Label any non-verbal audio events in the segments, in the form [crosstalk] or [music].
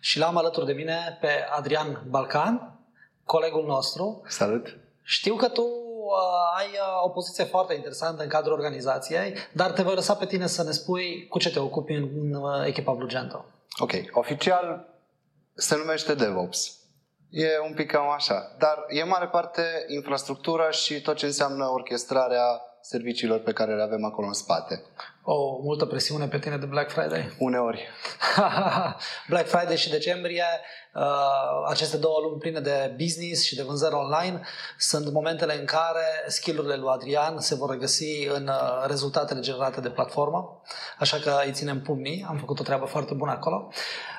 și l-am alături de mine pe Adrian Balcan, colegul nostru. Salut! Știu că tu uh, ai uh, o poziție foarte interesantă în cadrul organizației, dar te voi lăsa pe tine să ne spui cu ce te ocupi în, în uh, echipa Blugento. Ok, oficial se numește DevOps. E un pic cam așa, dar e mare parte infrastructura și tot ce înseamnă orchestrarea serviciilor pe care le avem acolo în spate. O multă presiune pe tine de Black Friday. Uneori. [laughs] Black Friday și decembrie, uh, aceste două luni pline de business și de vânzări online, sunt momentele în care skillurile lui Adrian se vor regăsi în uh, rezultatele generate de platformă, așa că îi ținem pumnii, am făcut o treabă foarte bună acolo.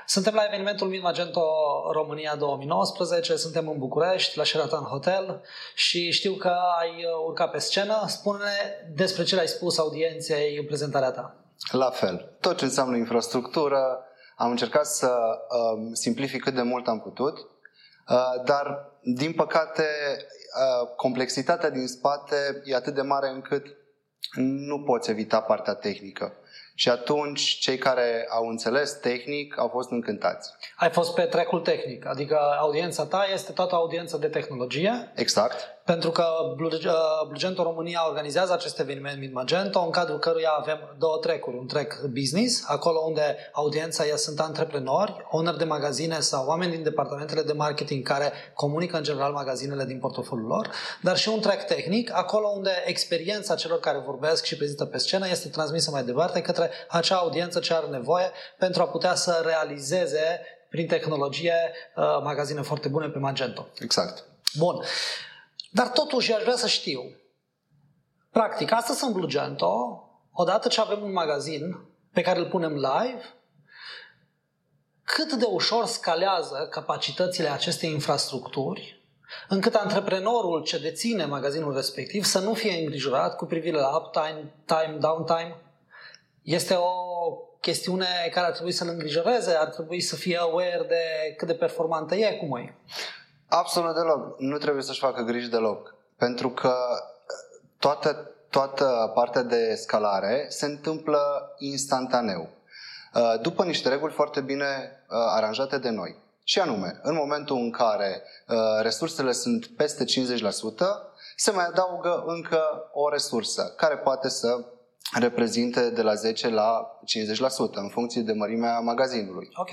Suntem la evenimentul Min Magento România 2019, suntem în București, la Sheraton Hotel și știu că ai urcat pe scenă. Spune despre ce ai spus audienței în prezentarea ta. La fel. Tot ce înseamnă infrastructură, am încercat să uh, simplific cât de mult am putut, uh, dar, din păcate, uh, complexitatea din spate e atât de mare încât nu poți evita partea tehnică. Și atunci cei care au înțeles tehnic au fost încântați. Ai fost pe trecul tehnic, adică audiența ta este toată audiența de tehnologie. Exact. Pentru că Blugento România organizează acest eveniment Mid Magento, în cadrul căruia avem două trecuri. Un trec business, acolo unde audiența ea sunt antreprenori, owner de magazine sau oameni din departamentele de marketing care comunică în general magazinele din portofoliul lor, dar și un trec tehnic, acolo unde experiența celor care vorbesc și prezintă pe scenă este transmisă mai departe către acea audiență ce are nevoie pentru a putea să realizeze prin tehnologie uh, magazine foarte bune pe Magento. Exact. Bun. Dar totuși aș vrea să știu. Practic, astăzi sunt Blugento, odată ce avem un magazin pe care îl punem live, cât de ușor scalează capacitățile acestei infrastructuri, încât antreprenorul ce deține magazinul respectiv să nu fie îngrijorat cu privire la uptime, time, downtime. Este o chestiune care ar trebui să-l îngrijoreze, ar trebui să fie aware de cât de performantă e, cum e. Absolut deloc. Nu trebuie să-și facă griji deloc. Pentru că toată, toată partea de scalare se întâmplă instantaneu. Uh, după niște reguli foarte bine uh, aranjate de noi. Și anume, în momentul în care uh, resursele sunt peste 50%, se mai adaugă încă o resursă care poate să reprezinte de la 10 la 50% în funcție de mărimea magazinului. Ok.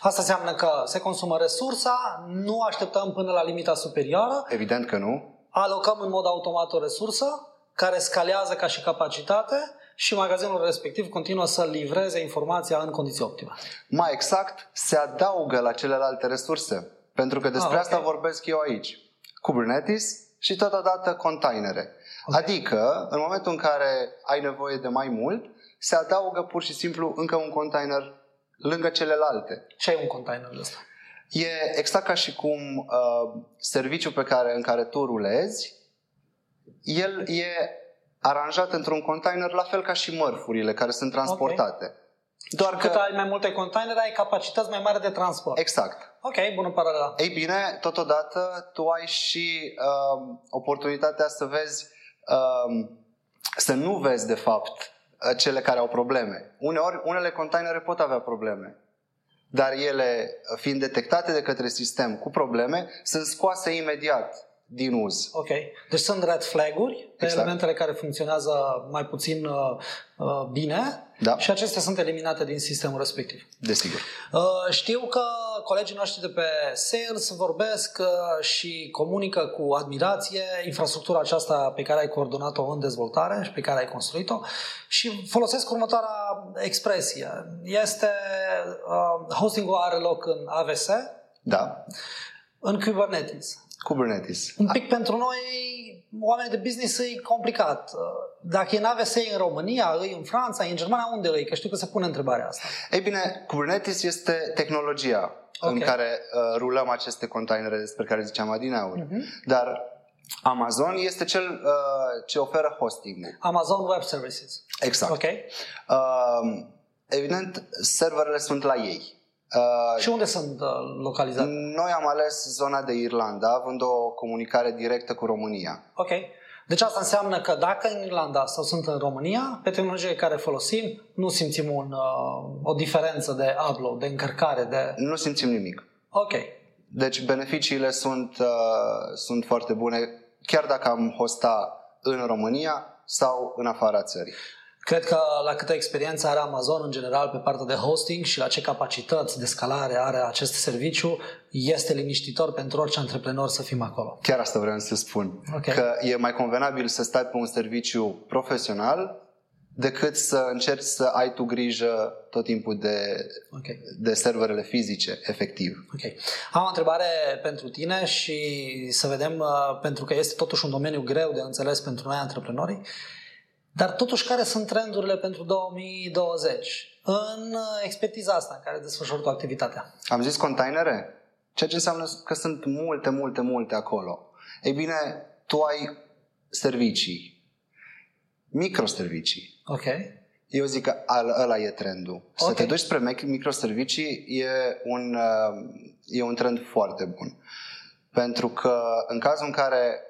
Asta înseamnă că se consumă resursa, nu așteptăm până la limita superioară. Evident că nu. Alocăm în mod automat o resursă care scalează ca și capacitate și magazinul respectiv continuă să livreze informația în condiții optime. Mai exact, se adaugă la celelalte resurse. Pentru că despre ah, okay. asta vorbesc eu aici. Kubernetes și totodată containere. Okay. Adică, în momentul în care ai nevoie de mai mult, se adaugă pur și simplu încă un container lângă celelalte. Ce e un container ăsta? E exact ca și cum uh, serviciul pe care, în care tu rulezi, el e aranjat într-un container la fel ca și mărfurile care sunt transportate. Okay. Doar că... cât ai mai multe containere, ai capacități mai mari de transport. Exact. Ok, bună paralela. Ei bine, totodată tu ai și uh, oportunitatea să vezi, uh, să nu vezi de fapt Uh, cele care au probleme. Uneori, unele containere pot avea probleme, dar ele, uh, fiind detectate de către sistem cu probleme, sunt scoase imediat din uz. Ok. Deci sunt red flag-uri pe exact. elementele care funcționează mai puțin uh, uh, bine da. și acestea sunt eliminate din sistemul respectiv. Desigur. Uh, știu că colegii noștri de pe sales vorbesc uh, și comunică cu admirație infrastructura aceasta pe care ai coordonat-o în dezvoltare și pe care ai construit-o și folosesc următoarea expresie. Este uh, hosting-ul are loc în AVS, da. în Kubernetes Kubernetes. Un pic pentru noi, oamenii de business, e complicat. Dacă e în AVS în România, e în Franța, e în Germania, unde e? Că știu că se pune întrebarea asta. Ei bine, Kubernetes este tehnologia okay. în care uh, rulăm aceste containere despre care ziceam adineauri. Uh-huh. Dar Amazon este cel uh, ce oferă hosting Amazon Web Services. Exact. Ok. Uh, evident, serverele sunt la ei. Uh, și unde sunt uh, localizate? Noi am ales zona de Irlanda, având o comunicare directă cu România. Ok. Deci asta înseamnă că dacă în Irlanda sau sunt în România, pe tehnologie care folosim, nu simțim un, uh, o diferență de upload, de încărcare, de... Nu simțim nimic. Ok. Deci beneficiile sunt, uh, sunt foarte bune, chiar dacă am hosta în România sau în afara țării. Cred că la câtă experiență are Amazon în general pe partea de hosting și la ce capacități de scalare are acest serviciu, este liniștitor pentru orice antreprenor să fim acolo. Chiar asta vreau să spun. Okay. Că e mai convenabil să stai pe un serviciu profesional decât să încerci să ai tu grijă tot timpul de, okay. de serverele fizice, efectiv. Ok. Am o întrebare pentru tine și să vedem, uh, pentru că este totuși un domeniu greu de înțeles pentru noi antreprenorii, dar totuși care sunt trendurile pentru 2020 în expertiza asta în care desfășori tu activitatea? Am zis containere? Ceea ce înseamnă că sunt multe, multe, multe acolo. Ei bine, tu ai servicii, microservicii. Ok. Eu zic că ăla e trendul. Okay. Să te duci spre microservicii e un, e un trend foarte bun. Pentru că în cazul în care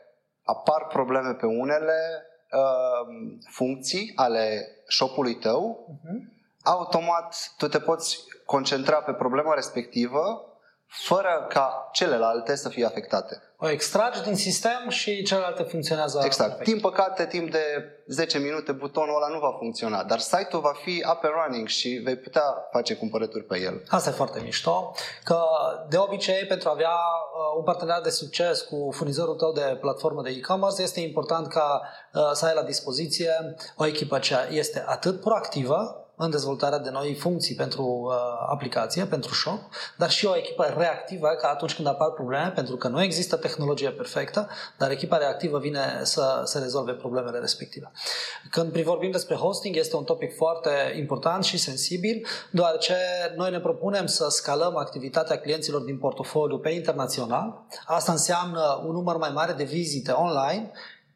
apar probleme pe unele, uh, funcții ale shopului tău, uh-huh. automat tu te poți concentra pe problema respectivă fără ca celelalte să fie afectate. O extragi din sistem și celelalte funcționează Exact. Perfect. Din păcate, timp de 10 minute butonul ăla nu va funcționa, dar site-ul va fi up and running și vei putea face cumpărături pe el. Asta e foarte mișto, că de obicei pentru a avea uh, un parteneriat de succes cu furnizorul tău de platformă de e-commerce este important ca uh, să ai la dispoziție o echipă ce este atât proactivă în dezvoltarea de noi funcții pentru uh, aplicație, pentru shop, dar și o echipă reactivă ca atunci când apar probleme, pentru că nu există tehnologie perfectă, dar echipa reactivă vine să, să rezolve problemele respective. Când vorbim despre hosting, este un topic foarte important și sensibil, deoarece noi ne propunem să scalăm activitatea clienților din portofoliu pe internațional. Asta înseamnă un număr mai mare de vizite online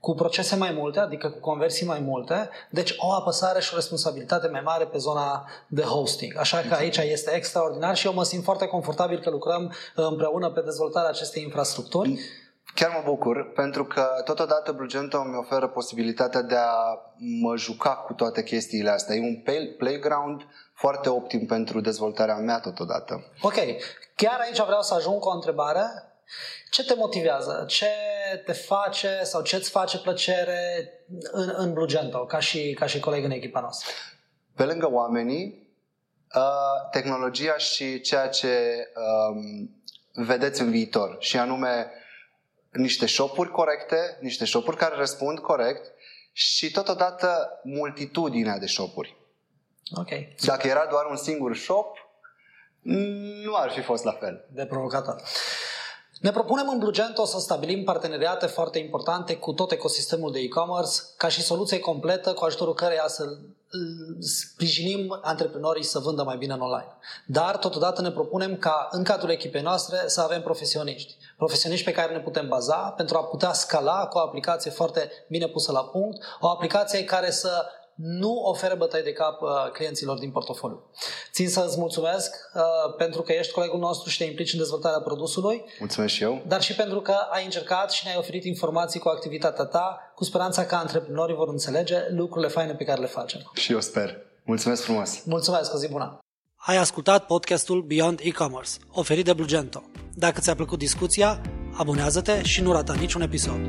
cu procese mai multe, adică cu conversii mai multe, deci o apăsare și o responsabilitate mai mare pe zona de hosting. Așa că aici este extraordinar și eu mă simt foarte confortabil că lucrăm împreună pe dezvoltarea acestei infrastructuri. Chiar mă bucur, pentru că totodată Blugento mi oferă posibilitatea de a mă juca cu toate chestiile astea. E un playground foarte optim pentru dezvoltarea mea totodată. Ok. Chiar aici vreau să ajung cu o întrebare ce te motivează? Ce te face sau ce îți face plăcere în, în Blugento, ca și, ca și coleg în echipa noastră? Pe lângă oamenii, uh, tehnologia și ceea ce um, vedeți în viitor, și anume niște shopuri corecte, niște shopuri care răspund corect și totodată multitudinea de shopuri. Ok. Dacă era doar un singur shop, nu ar fi fost la fel. De provocator. Ne propunem în Blugento să stabilim parteneriate foarte importante cu tot ecosistemul de e-commerce, ca și soluție completă cu ajutorul căreia să sprijinim antreprenorii să vândă mai bine în online. Dar, totodată, ne propunem ca, în cadrul echipei noastre, să avem profesioniști. Profesioniști pe care ne putem baza pentru a putea scala cu o aplicație foarte bine pusă la punct, o aplicație care să nu oferă bătăi de cap uh, clienților din portofoliu. Țin să-ți mulțumesc uh, pentru că ești colegul nostru și te implici în dezvoltarea produsului. Mulțumesc și eu. Dar și pentru că ai încercat și ne-ai oferit informații cu activitatea ta, cu speranța că antreprenorii vor înțelege lucrurile faine pe care le facem. Și eu sper. Mulțumesc frumos. Mulțumesc, o zi bună. Ai ascultat podcastul Beyond E-Commerce, oferit de Blugento. Dacă ți-a plăcut discuția, abonează-te și nu rata niciun episod.